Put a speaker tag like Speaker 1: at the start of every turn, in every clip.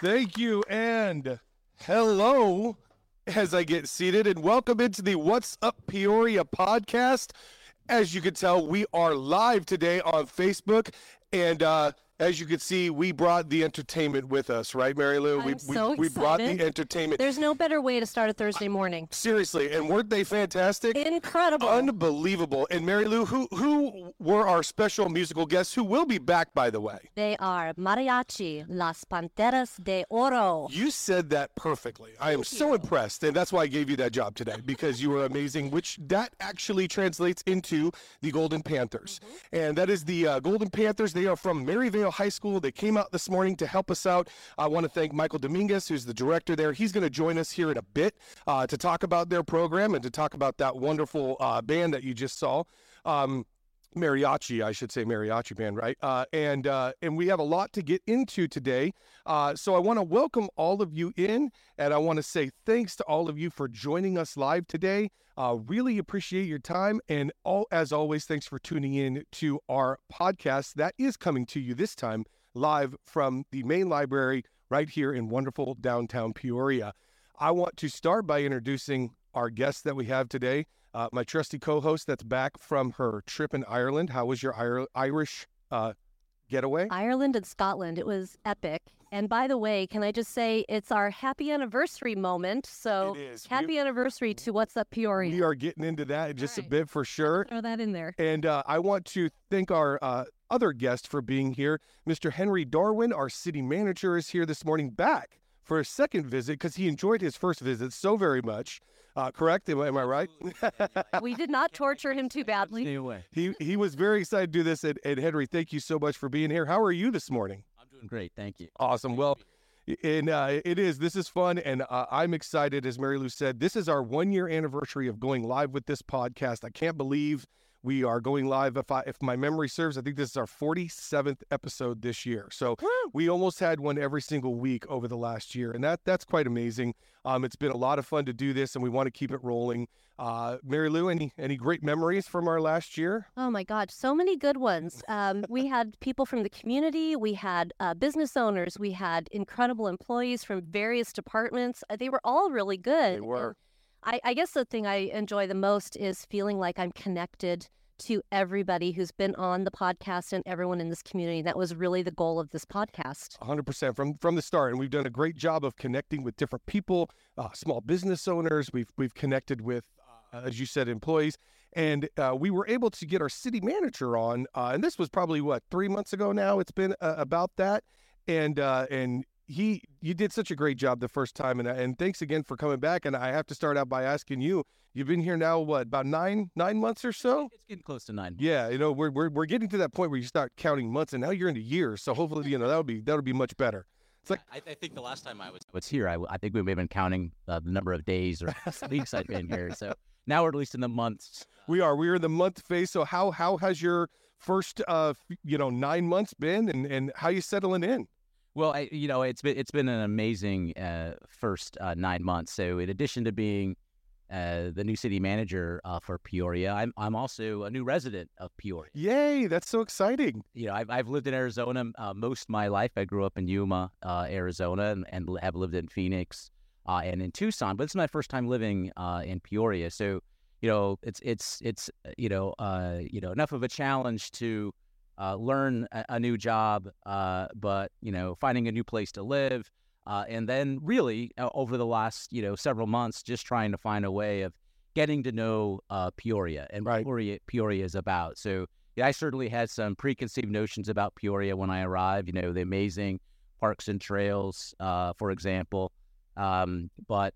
Speaker 1: Thank you and hello as I get seated and welcome into the What's Up Peoria podcast. As you can tell, we are live today on Facebook and uh as you can see, we brought the entertainment with us, right, Mary Lou? we,
Speaker 2: I'm
Speaker 1: we,
Speaker 2: so
Speaker 1: we brought the entertainment.
Speaker 2: There's no better way to start a Thursday morning.
Speaker 1: Seriously, and weren't they fantastic?
Speaker 2: Incredible.
Speaker 1: Unbelievable. And Mary Lou, who who were our special musical guests who will be back by the way?
Speaker 2: they are Mariachi, Las Panteras de Oro.
Speaker 1: You said that perfectly. I am so impressed, and that's why I gave you that job today because you were amazing. Which that actually translates into the Golden Panthers, and that is the uh, Golden Panthers. They are from Maryvale High School. They came out this morning to help us out. I want to thank Michael Dominguez, who's the director there. He's going to join us here in a bit uh, to talk about their program and to talk about that wonderful uh, band that you just saw. Um, mariachi, I should say mariachi band, right? Uh, and uh, and we have a lot to get into today. Uh, so I want to welcome all of you in, and I want to say thanks to all of you for joining us live today. Uh, really appreciate your time, and all as always, thanks for tuning in to our podcast that is coming to you this time live from the main library right here in wonderful downtown Peoria. I want to start by introducing our guest that we have today, uh, my trusty co-host that's back from her trip in Ireland. How was your Ir- Irish uh, getaway?
Speaker 2: Ireland and Scotland. It was epic. And by the way, can I just say it's our happy anniversary moment. So
Speaker 1: It is.
Speaker 2: happy anniversary to What's Up Peoria.
Speaker 1: we are getting into that in just a bit for sure.
Speaker 2: Throw that in there.
Speaker 1: And uh, I want to thank our uh, other guest for being here. Mr. Henry Darwin, our city manager, is here this morning back for a second visit because he enjoyed his first visit so very much. Uh, correct? Am, I- am I right?
Speaker 2: We did not torture him too badly.
Speaker 3: Stay away.
Speaker 1: he he was very excited to do this. And, and Henry, thank you so much for being here. How are you this morning?
Speaker 3: I'm doing great. Thank you.
Speaker 1: Awesome. Well, and uh, it is. This is fun, and uh, I'm excited. As Mary Lou said, this is our one year anniversary of going live with this podcast. I can't believe we are going live. If I, if my memory serves, I think this is our 47th episode this year. So we almost had one every single week over the last year, and that that's quite amazing. Um, it's been a lot of fun to do this, and we want to keep it rolling. Uh, Mary Lou, any any great memories from our last year?
Speaker 2: Oh my God, so many good ones. Um, we had people from the community, we had uh, business owners, we had incredible employees from various departments. Uh, They were all really good.
Speaker 1: They were.
Speaker 2: I, I guess the thing I enjoy the most is feeling like I'm connected to everybody who's been on the podcast and everyone in this community. That was really the goal of this podcast.
Speaker 1: 100% from from the start and we've done a great job of connecting with different people uh, small business owners we've we've connected with uh, as you said employees and uh, we were able to get our city manager on uh, and this was probably what three months ago now it's been uh, about that and uh, and he you did such a great job the first time and and thanks again for coming back and I have to start out by asking you you've been here now what about nine nine months or so
Speaker 3: It's getting close to nine.
Speaker 1: yeah, you know, we're, we're we're getting to that point where you start counting months, and now you're into years. So hopefully, you know, that'll be that'll be much better. It's like
Speaker 3: I, I think the last time I was, was here, I think we may have been counting uh, the number of days or weeks I've been here. So now we're at least in the months.
Speaker 1: we are we are in the month phase. So how how has your first uh you know nine months been, and and how you settling in?
Speaker 3: Well, I, you know, it's been it's been an amazing uh, first uh, nine months. So in addition to being uh, the new city manager uh, for Peoria, I'm I'm also a new resident of Peoria.
Speaker 1: Yay, that's so exciting.
Speaker 3: You know, I've I've lived in Arizona uh, most of my life. I grew up in Yuma, uh, Arizona, and, and have lived in Phoenix uh, and in Tucson. But it's my first time living uh, in Peoria. So, you know, it's it's it's you know uh, you know enough of a challenge to uh, learn a, a new job, uh, but you know, finding a new place to live, uh, and then really uh, over the last you know several months, just trying to find a way of getting to know uh, Peoria and
Speaker 1: Right.
Speaker 3: Peoria Peoria is about. So yeah, I certainly had some preconceived notions about Peoria when I arrived. You know, the amazing parks and trails, uh, for example. Um, but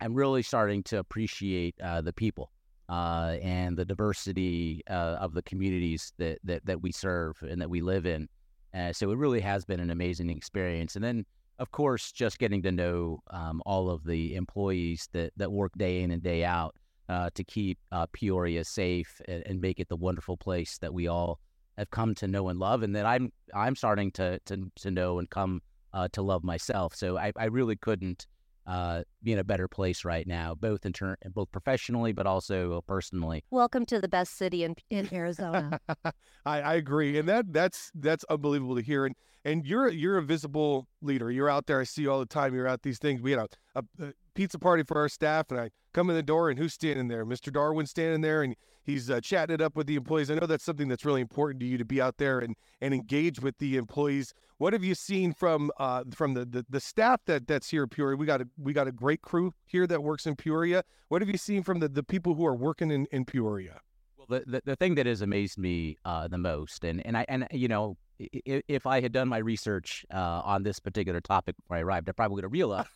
Speaker 3: I'm really starting to appreciate uh, the people uh, and the diversity uh, of the communities that, that that we serve and that we live in. Uh, so it really has been an amazing experience. And then, of course, just getting to know um, all of the employees that that work day in and day out uh, to keep uh, Peoria safe and, and, make it the wonderful place that we all have come to know and love, and that I'm I'm starting to to, to know and come to love myself. So I, I really couldn't uh, be in a better place right now, both in turn, both professionally, but also personally.
Speaker 2: Welcome to the best city in, in Arizona.
Speaker 1: I, I agree, and that that's that's unbelievable to hear. And and you're you're a visible leader. You're out there. I see you all the time. You're at these things. We had a, a, a pizza party for our staff, and I come in the door, and who's standing there? Mr. Darwin standing there, and he's uh, chatting it up with the employees. I know that's something that's really important to you to be out there and and engage with the employees. What have you seen from uh, from the, the, the staff that that's here in Peoria? We got a we got a great crew here that works in Peoria. What have you seen from the, the people who are working in, in Peoria?
Speaker 3: Well, the, the, the thing that has amazed me uh, the most, and and I and you know if I had done my research uh, on this particular topic before I arrived, I probably would have realized.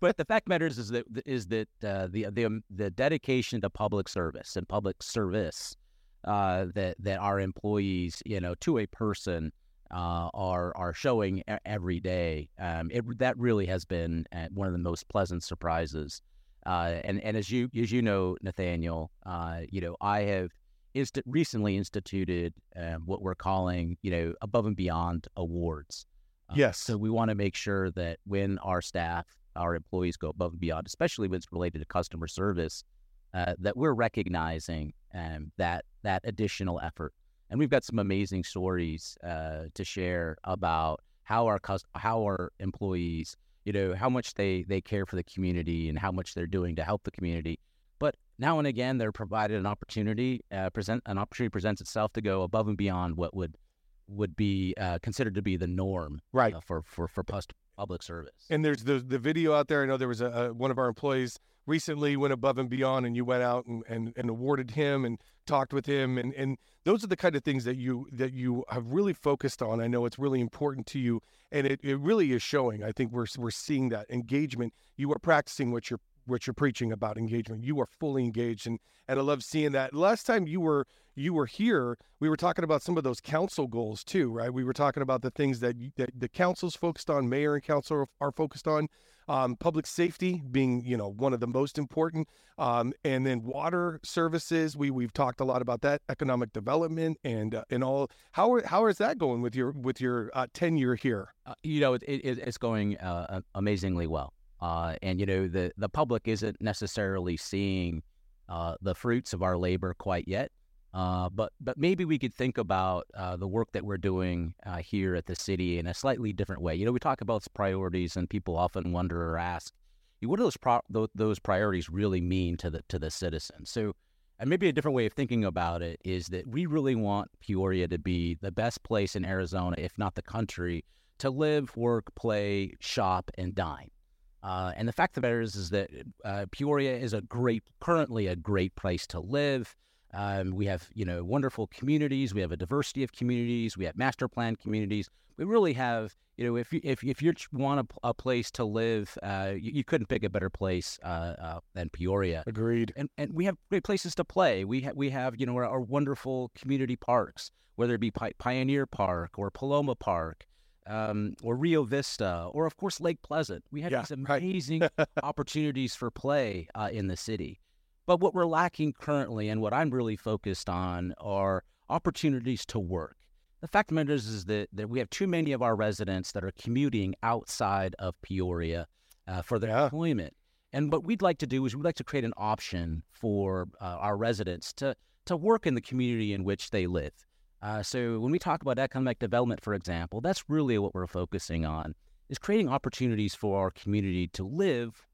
Speaker 3: but the fact matters is that is that uh, the the um, the dedication to public service and public service uh, that that our employees, you know, to a person, uh, are are showing every day. Um, it that really has been uh, one of the most pleasant surprises. Uh, and and as you as you know, Nathaniel, you know, I have inst- recently instituted um, what we're calling, you know, above and beyond awards.
Speaker 1: Uh, yes.
Speaker 3: So we want to make sure that when our staff, our employees go above and beyond, especially when it's related to customer service, uh, that we're recognizing um, that that additional effort. And we've got some amazing stories uh, to share about how our cus- how our employees, you know, how much they they care for the community and how much they're doing to help the community. But now and again, they're provided an opportunity, uh, present an opportunity presents itself to go above and beyond what would would be uh, considered to be the norm,
Speaker 1: right,
Speaker 3: uh, for for for public service.
Speaker 1: And there's the the video out there. I know there was a, a, one of our employees recently went above and beyond, and you went out and, and, and awarded him and talked with him, and and those are the kind of things that you that you have really focused on. I know it's really important to you, and it, it really is showing. I think we're we're seeing that engagement. You are practicing what you're what you're preaching about engagement. You are fully engaged, and and I love seeing that. Last time you were you were here, we were talking about some of those council goals too, right? We were talking about the things that, that the council's focused on, mayor and council are, are focused on, um, public safety being you know one of the most important, um, and then water services. We we've talked a lot about that, economic development, and uh, and all. How how is that going with your with your uh, tenure here?
Speaker 3: Uh, you know, it, it, it's going uh, amazingly well. Uh, and you know the the public isn't necessarily seeing uh, the fruits of our labor quite yet. Uh, but but maybe we could think about uh, the work that we're doing uh, here at the city in a slightly different way. You know, we talk about priorities, and people often wonder or ask, what do those pro- those priorities really mean to the to the citizen? So, and maybe a different way of thinking about it is that we really want Peoria to be the best place in Arizona, if not the country, to live, work, play, shop, and dine. Uh, and the fact of the matter is, is that uh, Peoria is a great, currently a great place to live. Um, we have, you know, wonderful communities. We have a diversity of communities. We have master plan communities. We really have, you know, if you, if if you want a, a place to live, uh, you, you, couldn't pick a better place uh, uh, than Peoria.
Speaker 1: Agreed.
Speaker 3: And and we have great places to play. We ha- we have, you know, our, our wonderful community parks, whether it be Pi- Pioneer Park or Paloma Park um, or Rio Vista, or of course Lake Pleasant. We had
Speaker 1: yeah,
Speaker 3: these amazing right. opportunities for play uh, in the city. But what we're lacking currently, and what I'm really focused on, are opportunities to work. The fact of the matter is, is that, that we have too many of our residents that are commuting outside of Peoria uh, for their yeah. employment. And what we'd like to do is we'd like to create an option for uh, our residents to to work in the community in which they live. Uh, so when we talk about economic development, for example, that's really what we're focusing on is creating opportunities for our community to live.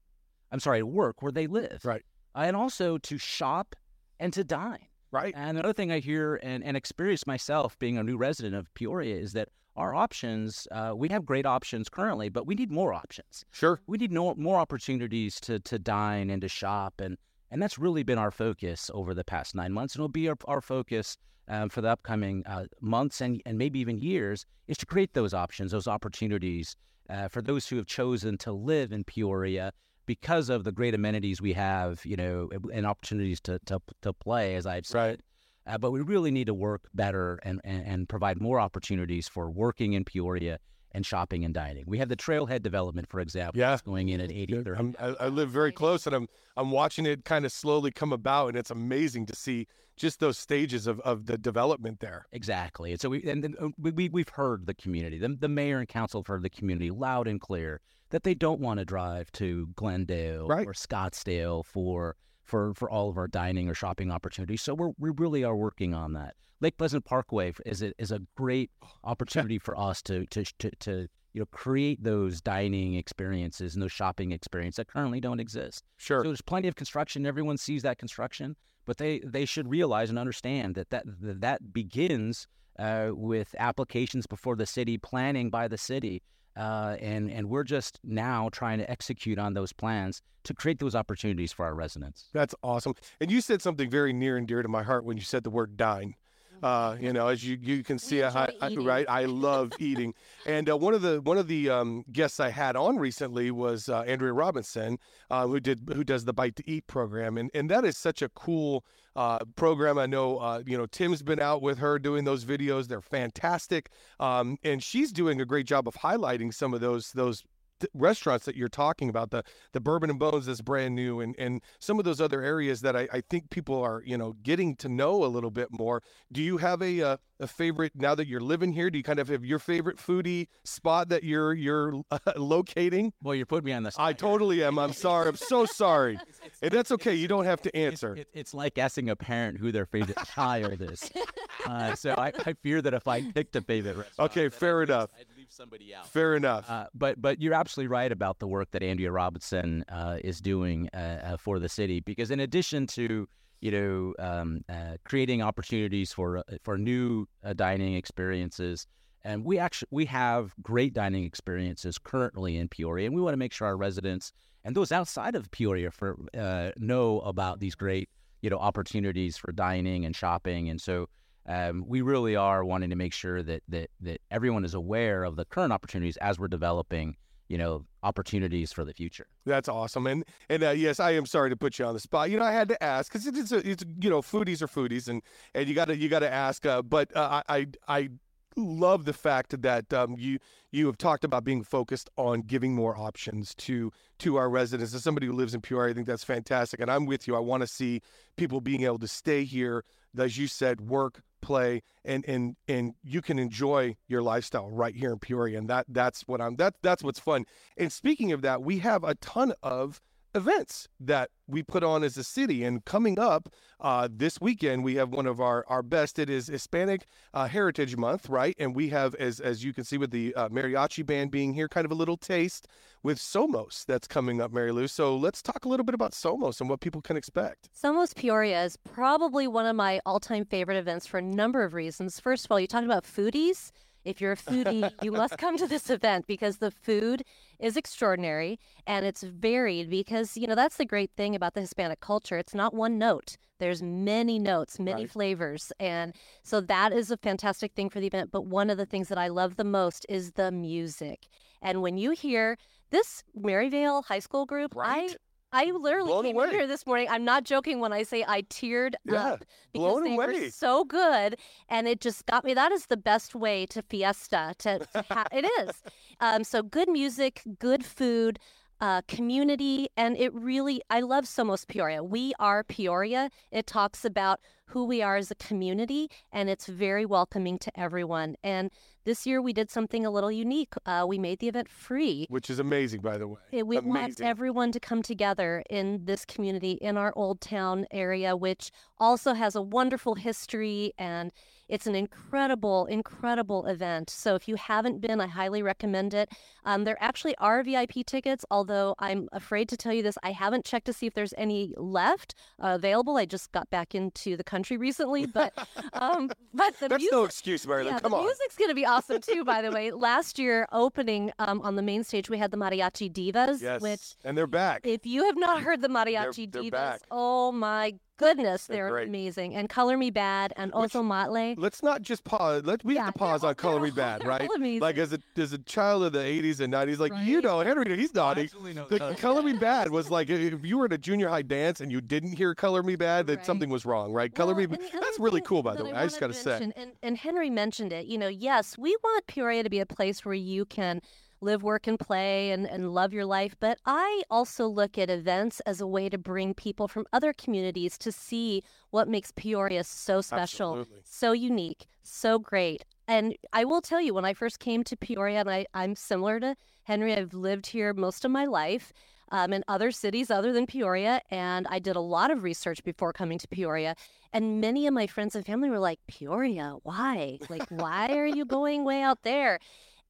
Speaker 3: I'm sorry, to work where they live,
Speaker 1: right,
Speaker 3: uh, and also to shop and to dine,
Speaker 1: right.
Speaker 3: And another thing I hear and, and experience myself being a new resident of Peoria is that our options, uh, we have great options currently, but we need more options.
Speaker 1: Sure,
Speaker 3: we need no, more opportunities to to dine and to shop and And that's really been our focus over the past nine months, and it'll be our, our focus um, for the upcoming uh, months and, and maybe even years is to create those options, those opportunities uh, for those who have chosen to live in Peoria because of the great amenities we have, you know, and opportunities to to, to play, as I've said.
Speaker 1: Right.
Speaker 3: Uh, but we really need to work better and, and, and provide more opportunities for working in Peoria and shopping and dining. We have the Trailhead development, for example,
Speaker 1: Yeah.
Speaker 3: that's going in at 83rd.
Speaker 1: I'm, I, I live very close, and I'm I'm watching it kind of slowly come about, and it's amazing to see just those stages of, of the development there.
Speaker 3: Exactly. And so we and then uh, we, we we've heard the community, the, the mayor and council have heard the community loud and clear that they don't want to drive to Glendale
Speaker 1: Right.
Speaker 3: or Scottsdale for for for all of our dining or shopping opportunities. So we're we really are working on that. Lake Pleasant Parkway is a, is a great opportunity for us to to to, to you know create those dining experiences and those shopping experiences that currently don't exist.
Speaker 1: Sure.
Speaker 3: So there's plenty of construction. Everyone sees that construction, but they they should realize and understand that that that, that begins uh, with applications before the city, planning by the city, uh, and and we're just now trying to execute on those plans to create those opportunities for our residents.
Speaker 1: That's awesome. And you said something very near and dear to my heart when you said the word dine. Uh, you know, as you you can see, I, I, right? I love eating. And uh, one of the one of the um, guests I had on recently was uh, Andrea Robinson, uh, who did who does the Bite to Eat program, and and that is such a cool uh, program. I know uh, you know Tim's been out with her doing those videos. They're fantastic, um, and she's doing a great job of highlighting some of those those th- restaurants that you're talking about the the bourbon and bones that's brand new and and some of those other areas that I, I think people are you know getting to know a little bit more. Do you have a uh, a favorite now that you're living here do you kind of have your favorite foodie spot that you're you're uh, locating?
Speaker 3: Well, you're putting me on the spot.
Speaker 1: i totally am. I'm sorry. I'm so sorry.
Speaker 3: It's- it's-
Speaker 1: and that's okay. You don't have to answer.
Speaker 3: It's, it's like asking a parent who their favorite child is. Uh, so I, I fear that if I picked a favorite restaurant,
Speaker 1: Okay,
Speaker 3: that I'd
Speaker 1: fair
Speaker 3: leave-
Speaker 1: enough.
Speaker 3: I'd leave somebody out.
Speaker 1: fair enough
Speaker 3: Uh, but but you're absolutely right about the work that Andrea Robinson uh, is doing uh, uh, for the city because in addition to you know um, uh, creating opportunities for uh, for new uh, dining experiences and we actually we have great dining experiences currently in Peoria and we want to make sure our residents and those outside of Peoria for uh, know about these great you know opportunities for dining and shopping and so um, we really are wanting to make sure that that that everyone is aware of the current opportunities as we're developing, you know, opportunities for the future.
Speaker 1: That's awesome, and and uh, yes, I am sorry to put you on the spot. You know, I had to ask because it's a, it's you know foodies are foodies, and and you got to you got to ask. Uh, but uh, I I I love the fact that um, you you have talked about being focused on giving more options to to our residents. As somebody who lives in Peoria, I think that's fantastic, and I'm with you. I want to see people being able to stay here, as you said, work, play, and and and you can enjoy your lifestyle right here in Peoria, and that that's what I'm that that's what's fun. And speaking of that, we have a ton of events that we put on as a city. And coming up uh, this weekend, we have one of our, our best. It is Hispanic uh, Heritage Month, right? And we have, as as you can see with the uh, mariachi band being here, kind of a little taste with Somos that's coming up, Mary Lou. So let's talk a little bit about Somos and what people can expect.
Speaker 2: Somos Peoria is probably one of my all-time favorite events for a number of reasons. First of all, you talked about foodies. If you're a foodie, you must come to this event because the food is extraordinary and it's varied because, you know, that's the great thing about the Hispanic culture. It's not one note. There's many notes, many
Speaker 1: Right.
Speaker 2: flavors. And so that is a fantastic thing for the event. But one of the things that I love the most is the music. And when you hear this Maryvale High School group,
Speaker 1: Right.
Speaker 2: I I literally
Speaker 1: Blown
Speaker 2: came
Speaker 1: away.
Speaker 2: in here this morning. I'm not joking when I say I teared
Speaker 1: Yeah,
Speaker 2: up because
Speaker 1: blown
Speaker 2: they
Speaker 1: away.
Speaker 2: were so good, and it just got me. That is the best way to fiesta. To, to ha- it is. Um, so good music, good food, uh, community, and it really. I love Somos Peoria. We are Peoria. It talks about who we are as a community, and it's very welcoming to everyone. And this year we did something a little unique. Uh, we made the event free.
Speaker 1: Which is amazing, by the way.
Speaker 2: Eh, We want everyone to come together in this community in our old town area, which also has a wonderful history and It's an incredible, incredible event. So if you haven't been, I highly recommend it. Um, there actually are VIP tickets, although I'm afraid to tell you this. I haven't checked to see if there's any left uh, available. I just got back into the country recently, but um, but the
Speaker 1: That's
Speaker 2: music,
Speaker 1: no excuse, Marilyn.
Speaker 2: yeah,
Speaker 1: Come
Speaker 2: the
Speaker 1: on.
Speaker 2: music's gonna be awesome too. By the way, last year opening um, on the main stage, we had the Mariachi Divas,
Speaker 1: Yes.
Speaker 2: which
Speaker 1: and they're back.
Speaker 2: if you have not heard the Mariachi
Speaker 1: they're
Speaker 2: Divas,
Speaker 1: back.
Speaker 2: oh my goodness,
Speaker 1: They're
Speaker 2: they're, amazing. And Color Me Badd and also Motley.
Speaker 1: Let's not just pause. Let we
Speaker 2: Yeah,
Speaker 1: have to pause on Color
Speaker 2: all-
Speaker 1: Me Bad, right? Like as a as a child of the '80s and '90s, like you know, Henry, he's naughty. The
Speaker 3: color.
Speaker 1: Color Me Badd was like if you were at a junior high dance and you didn't hear Color Me Bad, that
Speaker 2: Right.
Speaker 1: something was wrong, right? Color
Speaker 2: Well,
Speaker 1: Me
Speaker 2: and
Speaker 1: Bad.
Speaker 2: the
Speaker 1: That's really cool, by the way.
Speaker 2: I
Speaker 1: I just got
Speaker 2: wanna
Speaker 1: say.
Speaker 2: And, and Henry mentioned it. You know, yes, we want Peoria to be a place where you can live, work, and play and, and love your life. But I also look at events as a way to bring people from other communities to see what makes Peoria so special,
Speaker 1: Absolutely.
Speaker 2: so unique, so great. And I will tell you, when I first came to Peoria, and I, I'm similar to Henry, I've lived here most of my life um, in other cities other than Peoria. And I did a lot of research before coming to Peoria. And many of my friends and family were like, Peoria, why? Like, why are you going way out there?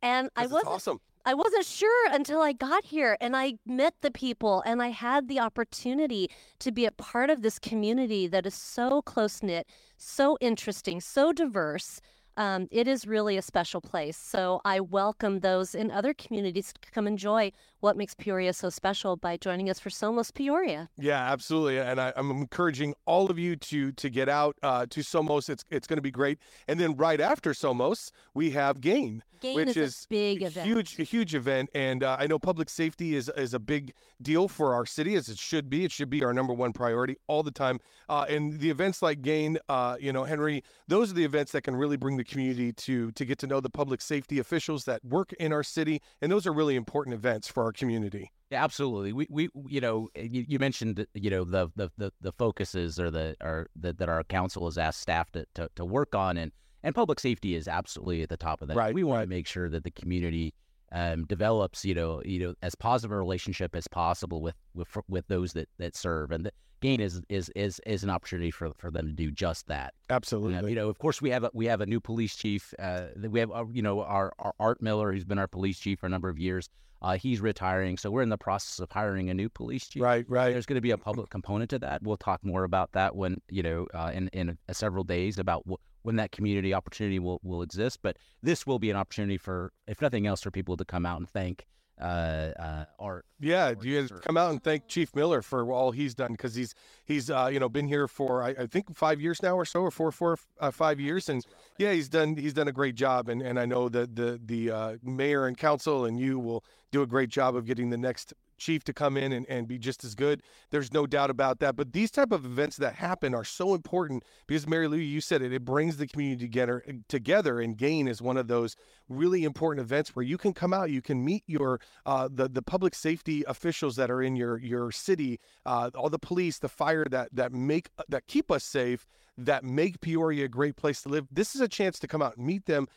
Speaker 2: And I wasn't
Speaker 1: awesome.
Speaker 2: I wasn't sure until I got here and I met the people and I had the opportunity to be a part of this community that is so close knit, so interesting, so diverse. Um, it is really a special place. So I welcome those in other communities to come enjoy what makes Peoria so special by joining us for Somos Peoria.
Speaker 1: Yeah, absolutely. And I, I'm encouraging all of you to to get out uh, to Somos. It's it's going to be great. And then right after Somos, we have Gain,
Speaker 2: Gain
Speaker 1: which
Speaker 2: is a
Speaker 1: is
Speaker 2: big event.
Speaker 1: huge a huge event. And uh, I know public safety is is a big deal for our city, as it should be. It should be our number one priority all the time. Uh, and the events like Gain, uh, you know, Henry, those are the events that can really bring the community to to get to know the public safety officials that work in our city. And those are really important events for our community.
Speaker 3: Yeah, absolutely. We we you know you, you mentioned you know the the the, the focuses or the or that that our council has asked staff to, to to work on and and public safety is absolutely at the top of that.
Speaker 1: Right,
Speaker 3: We want to make sure that the community um, develops you know you know as positive a relationship as possible with with with those that that serve and the gain is is is is an opportunity for for them to do just that.
Speaker 1: Absolutely.
Speaker 3: Um, you know, of course, we have a, we have a new police chief. Uh, we have, uh, you know, our, our Art Miller, who's been our police chief for a number of years. Uh, he's retiring, so we're in the process of hiring a new police chief.
Speaker 1: right, right.
Speaker 3: There's going to be a public component to that. We'll talk more about that when you know uh, in in uh, several days about wh- when that community opportunity will will exist. But this will be an opportunity for, if nothing else, for people to come out and thank uh, uh, Art.
Speaker 1: Yeah, do you
Speaker 3: serve.
Speaker 1: come out and thank Chief Miller for all he's done because he's he's uh, you know been here for I, I think five years now or so or four four uh, five years and yeah he's done he's done a great job and and I know that the the uh, mayor and council and you will do a great job of getting the next chief to come in and, and be just as good. There's no doubt about that. But these type of events that happen are so important because Mary Lou, you said it, it brings the community together together and gain is one of those really important events where you can come out, you can meet your uh, the the public safety officials that are in your your city, uh, all the police, the fire that that make that keep us safe, that make Peoria a great place to live. This is a chance to come out and meet them,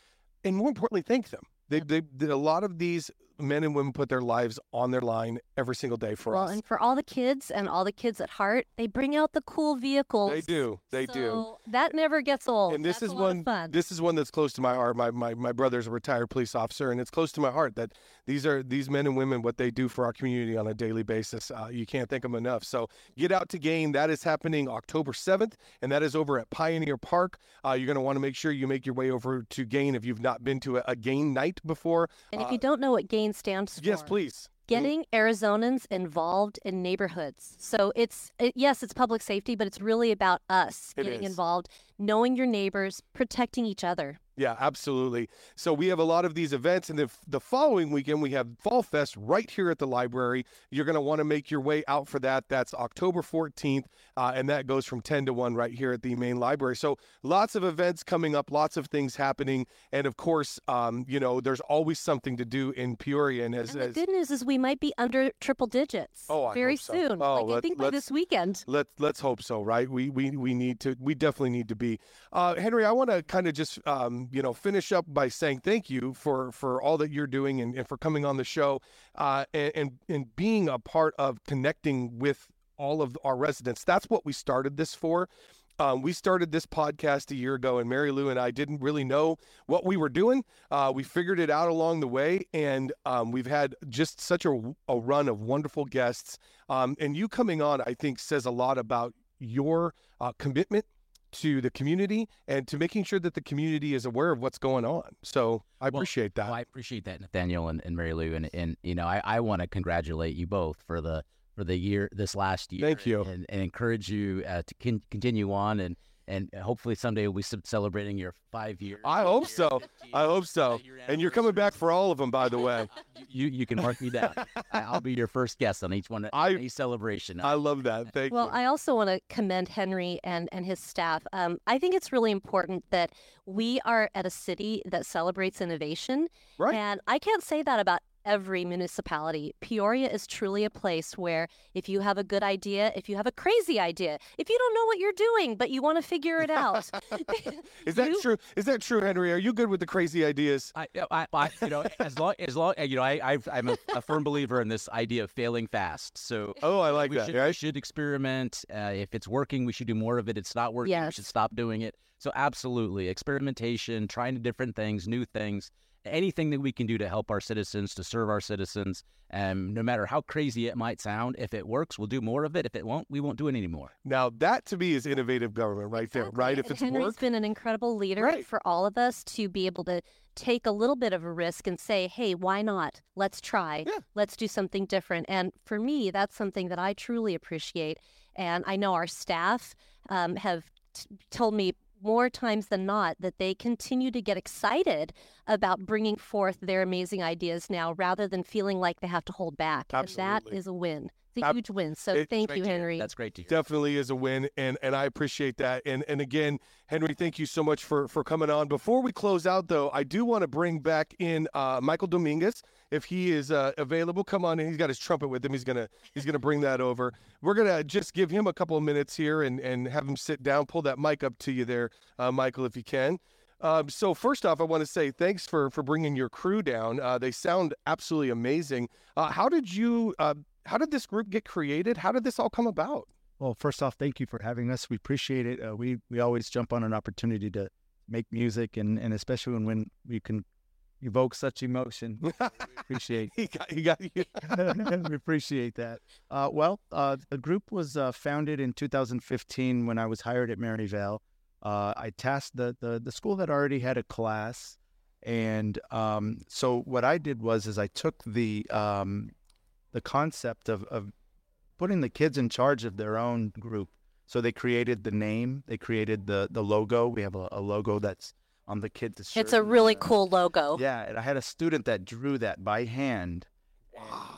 Speaker 1: and more importantly, thank them. They, they, they a lot of these men and women put their lives on their line every single day for
Speaker 2: well,
Speaker 1: us.
Speaker 2: and for all the kids and all the kids at heart, they bring out the cool vehicles.
Speaker 1: They do. They do.
Speaker 2: That never gets old.
Speaker 1: and this
Speaker 2: That's
Speaker 1: is one this is one that's close to my heart my, my my brother's a retired police officer and it's close to my heart that these are these men and women what they do for our community on a daily basis uh, you can't thank them enough so get out to gain that is happening october 7th and that is over at pioneer park uh, you're going to want to make sure you make your way over to gain if you've not been to a, a gain night before
Speaker 2: and if
Speaker 1: uh,
Speaker 2: you don't know what GAIN stands for,
Speaker 1: yes please
Speaker 2: getting Arizonans involved in neighborhoods. So it's it, yes, it's public safety, but it's really about us
Speaker 1: It
Speaker 2: getting
Speaker 1: is.
Speaker 2: involved, knowing your neighbors, protecting each other.
Speaker 1: Yeah, absolutely. So we have a lot of these events, and the, the following weekend we have Fall Fest right here at the library. You're going to want to make your way out for that. That's October 14th, uh, and that goes from 10 to 1 right here at the main library. So lots of events coming up, lots of things happening, and of course, um, you know, there's always something to do in Peoria. And as,
Speaker 2: And the
Speaker 1: as
Speaker 2: good news is we might be under triple digits
Speaker 1: Oh, I
Speaker 2: very
Speaker 1: so.
Speaker 2: soon.
Speaker 1: Oh,
Speaker 2: like I think by this weekend.
Speaker 1: Let's let's hope so, right? We we we need to. We definitely need to be. Uh, Henry, I want to kind of just um, you know finish up by saying thank you for for all that you're doing and, and for coming on the show uh, and, and and being a part of connecting with all of our residents. That's what we started this for. Um, we started this podcast a year ago, and Mary Lou and I didn't really know what we were doing. Uh, we figured it out along the way, and um, we've had just such a, a run of wonderful guests. Um, and you coming on, I think, says a lot about your uh, commitment to the community and to making sure that the community is aware of what's going on. So I
Speaker 3: Well,
Speaker 1: appreciate that.
Speaker 3: Well, I appreciate that, Nathaniel and, and Mary Lou, and, and you know, I, I want to congratulate you both for the for the year this last year.
Speaker 1: Thank you.
Speaker 3: and, and encourage you uh, to con- continue on, and and hopefully someday we'll be celebrating your five year.
Speaker 1: I hope so. I hope so. And you're coming back for all of them, by the way.
Speaker 3: You you can mark me down. I- I'll be your first guest on each one.
Speaker 1: I-
Speaker 3: any celebration.
Speaker 1: I love that. Thank
Speaker 2: Well,
Speaker 1: you.
Speaker 2: Well, I also want to commend Henry and, and his staff. Um, I think it's really important that we are at a city that celebrates innovation.
Speaker 1: Right.
Speaker 2: And I can't say that about every municipality. Peoria is truly a place where if you have a good idea, if you have a crazy idea, if you don't know what you're doing, but you want to figure it out.
Speaker 1: Is that
Speaker 2: you-
Speaker 1: true? Is that true, Henry? Are you good with the crazy ideas?
Speaker 3: I, I, I, you know, as long as long, you know, I, I've, I'm a, a firm believer in this idea of failing fast. So
Speaker 1: Oh, I like
Speaker 3: we
Speaker 1: that.
Speaker 3: should, we should experiment. Uh, if it's working, we should do more of it. It's not working, we should stop doing it. So absolutely, experimentation, trying different things, new things, anything that we can do to help our citizens, to serve our citizens. And no matter how crazy it might sound, if it works, we'll do more of it. If it won't, we won't do it anymore.
Speaker 1: Now that to me is innovative government right there,
Speaker 2: Exactly.
Speaker 1: right? If
Speaker 2: And
Speaker 1: it's
Speaker 2: Henry's
Speaker 1: work,
Speaker 2: been an incredible leader
Speaker 1: Right.
Speaker 2: for all of us to be able to take a little bit of a risk and say, hey, why not? Let's try.
Speaker 1: Yeah.
Speaker 2: Let's do something different. And for me, that's something that I truly appreciate. And I know our staff um, have t- told me more times than not that they continue to get excited about bringing forth their amazing ideas now rather than feeling like they have to hold back. And
Speaker 1: Absolutely.
Speaker 2: that is a win. It's a huge win. So
Speaker 1: it's
Speaker 2: thank you. Henry.
Speaker 3: That's great to hear.
Speaker 1: definitely is a win, and and I appreciate that. And and again, Henry, thank you so much for for coming on. Before we close out, though, I do want to bring back in uh, Michael Dominguez if he is uh, available. Come on, and he's got his trumpet with him. He's gonna he's gonna bring that over. We're gonna just give him a couple of minutes here and and have him sit down. Pull that mic up to you there, uh, Michael, if you can. Um, so first off, I want to say thanks for for bringing your crew down. Uh, they sound absolutely amazing. Uh, how did you? How did this group get created? How did this all come about?
Speaker 4: Well, first off, thank you for having us. We appreciate it. Uh, we we always jump on an opportunity to make music, and and especially when, when we can evoke such emotion. We appreciate.
Speaker 1: he got, he got you.
Speaker 4: we appreciate that. Uh, well, uh, the group was uh, founded in 2015 when I was hired at Maryvale. Uh, I tasked the, the the school that already had a class, and um, so what I did was is I took the um, the concept of, of putting the kids in charge of their own group. So they created the name, they created the the logo. We have a, a logo that's on the kids' shirt.
Speaker 2: it's a
Speaker 4: and,
Speaker 2: really
Speaker 4: uh,
Speaker 2: cool logo.
Speaker 4: yeah, and I had a student that drew that by hand,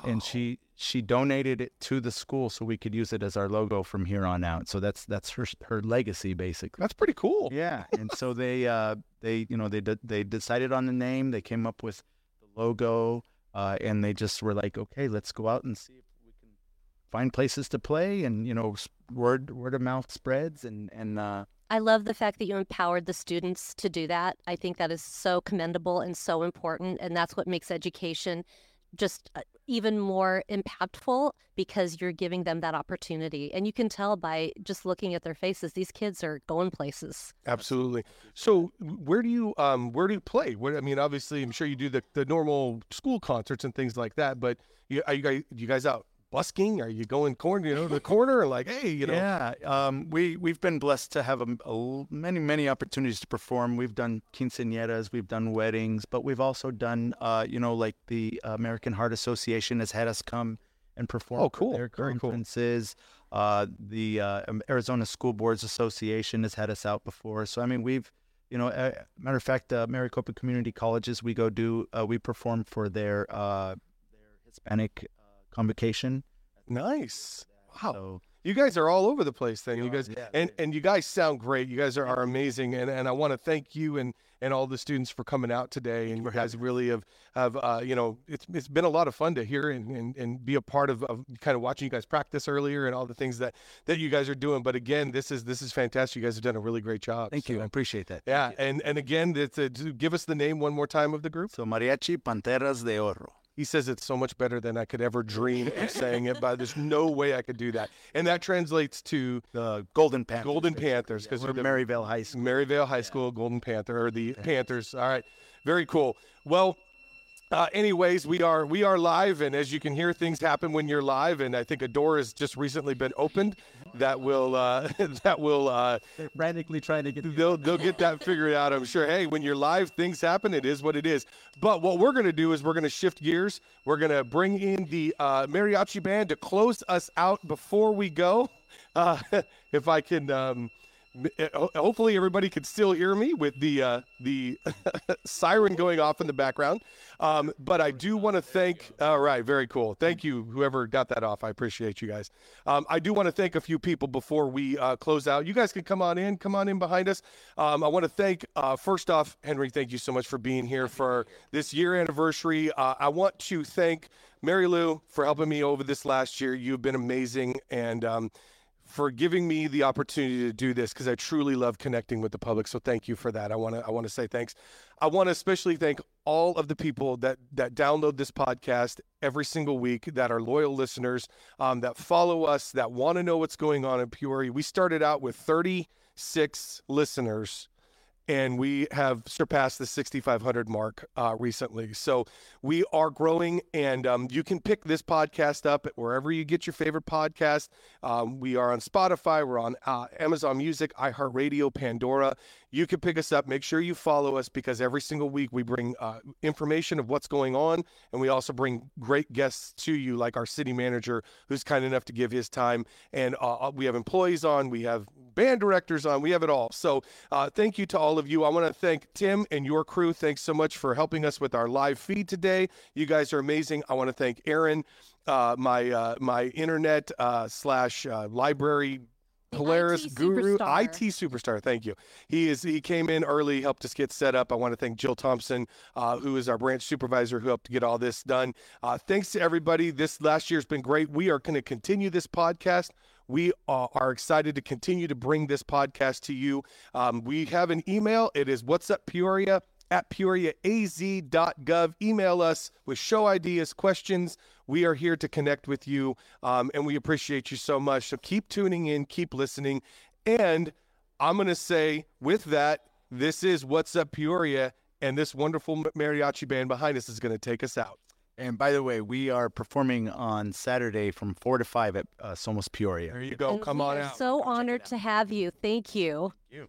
Speaker 4: and she she donated it to the school so we could use it as our logo from here on out. So that's that's her her legacy basically.
Speaker 1: That's pretty cool.
Speaker 4: Yeah, and so they uh they you know they de- they decided on the name. They came up with the logo, uh, and they just were like, okay, let's go out and see if we can find places to play, and you know, word word of mouth spreads, and and uh,
Speaker 2: I love the fact that you empowered the students to do that. I think that is so commendable and so important. And that's what makes education just uh, even more impactful because you're giving them that opportunity. And you can tell by just looking at their faces, these kids are going places.
Speaker 1: Absolutely. So, where do you um where do you play? What I mean, obviously, I'm sure you do the, the normal school concerts and things like that. But you, are you guys you guys out busking? Are you going corner? You know, to the corner like, hey, you know,
Speaker 4: Yeah, um, we we've been blessed to have a, a many many opportunities to perform. We've done quinceañeras, we've done weddings, but we've also done, uh, you know, like the American Heart Association has had us come and perform.
Speaker 1: Oh, cool.
Speaker 4: Their
Speaker 1: Very cool.
Speaker 4: conferences. Uh, the uh, Arizona School Boards Association has had us out before. So I mean, we've, you know, uh, matter of fact, uh, Maricopa Community Colleges, we go do, uh, we perform for their uh, their Hispanic convocation.
Speaker 1: nice. Wow.
Speaker 4: So,
Speaker 1: You guys are all over the place then. You
Speaker 4: are,
Speaker 1: guys
Speaker 4: yeah,
Speaker 1: and and you guys sound great. You guys are, are amazing and, and I want to thank you and and all the students for coming out today and you guys really have have uh, you know it's it's been a lot of fun to hear and and, and be a part of, of kind of watching you guys practice earlier and all the things that that you guys are doing but again this is this is fantastic you guys have done a really great job
Speaker 4: thank you. I appreciate that.
Speaker 1: yeah and and again it's a, to give us the name one more time of the group
Speaker 4: So Mariachi Panteras de Oro.
Speaker 1: He says it's so much better than I could ever dream of saying it, but there's no way I could do that. And that translates to
Speaker 4: The Golden Panthers.
Speaker 1: Golden Panthers
Speaker 4: because we're Maryvale High School.
Speaker 1: Maryvale High School Golden Panther or the Panthers. All right, very cool. Well, uh, anyways, we are we are live, and as you can hear, things happen when you're live. And I think a door has just recently been opened that will uh, that will uh,
Speaker 4: They're frantically trying to get.
Speaker 1: they'll they'll get that figured out. I'm sure. Hey, when you're live, things happen. It is what it is. But what we're gonna do is we're gonna shift gears. We're gonna bring in the uh, mariachi band to close us out before we go. Uh, if I can. Um, hopefully everybody could still hear me with the uh, the siren going off in the background. Um, but I do want to thank. All right, very cool. Thank you, whoever got that off. I appreciate you guys. Um, I do want to thank a few people before we uh, close out. You guys can come on in. Come on in behind us. Um, I want to thank uh, first off, Henry. Thank you so much for being here for this year anniversary. Uh, I want to thank Mary Lou for helping me over this last year. You've been amazing and. For giving me the opportunity to do this because I truly love connecting with the public. So thank you for that. I want to I want to say thanks. I want to especially thank all of the people that that download this podcast every single week, that are loyal listeners, um, that follow us, that want to know what's going on in Peoria. We started out with 36 listeners and we have surpassed the 6,500 mark uh, recently. So we are growing, and um, you can pick this podcast up at wherever you get your favorite podcast. Um, we are on Spotify, we're on uh, Amazon Music, iHeartRadio, Pandora. You can pick us up. Make sure you follow us because every single week we bring uh, information of what's going on, and we also bring great guests to you, like our city manager, who's kind enough to give his time. And uh, we have employees on, we have band directors on, we have it all. So uh, thank you to all of you. I want to thank Tim and your crew. Thanks so much for helping us with our live feed today. You guys are amazing. I want to thank Aaron, uh, my uh, my internet uh, slash uh, library Polaris
Speaker 2: IT
Speaker 1: guru,
Speaker 2: superstar.
Speaker 1: IT superstar. Thank you. He is. He came in early, helped us get set up. I want to thank Jill Thompson, uh, who is our branch supervisor, who helped to get all this done. Uh, thanks to everybody. This last year's been great. We are going to continue this podcast. We are excited to continue to bring this podcast to you. Um, we have an email. It is what's up Peoria at peoriaaz.gov. Email us with show ideas, questions. We are here to connect with you, um, and we appreciate you so much. So keep tuning in, keep listening. And I'm going to say, with that, this is What's Up Peoria, and this wonderful mariachi band behind us is going to take us out.
Speaker 4: And by the way, we are performing on Saturday from four to five at uh, Somos Peoria.
Speaker 1: There you go.
Speaker 2: And
Speaker 1: Come
Speaker 2: we
Speaker 1: on
Speaker 2: are
Speaker 1: out.
Speaker 2: So honored to have you. Thank you.
Speaker 5: Bendita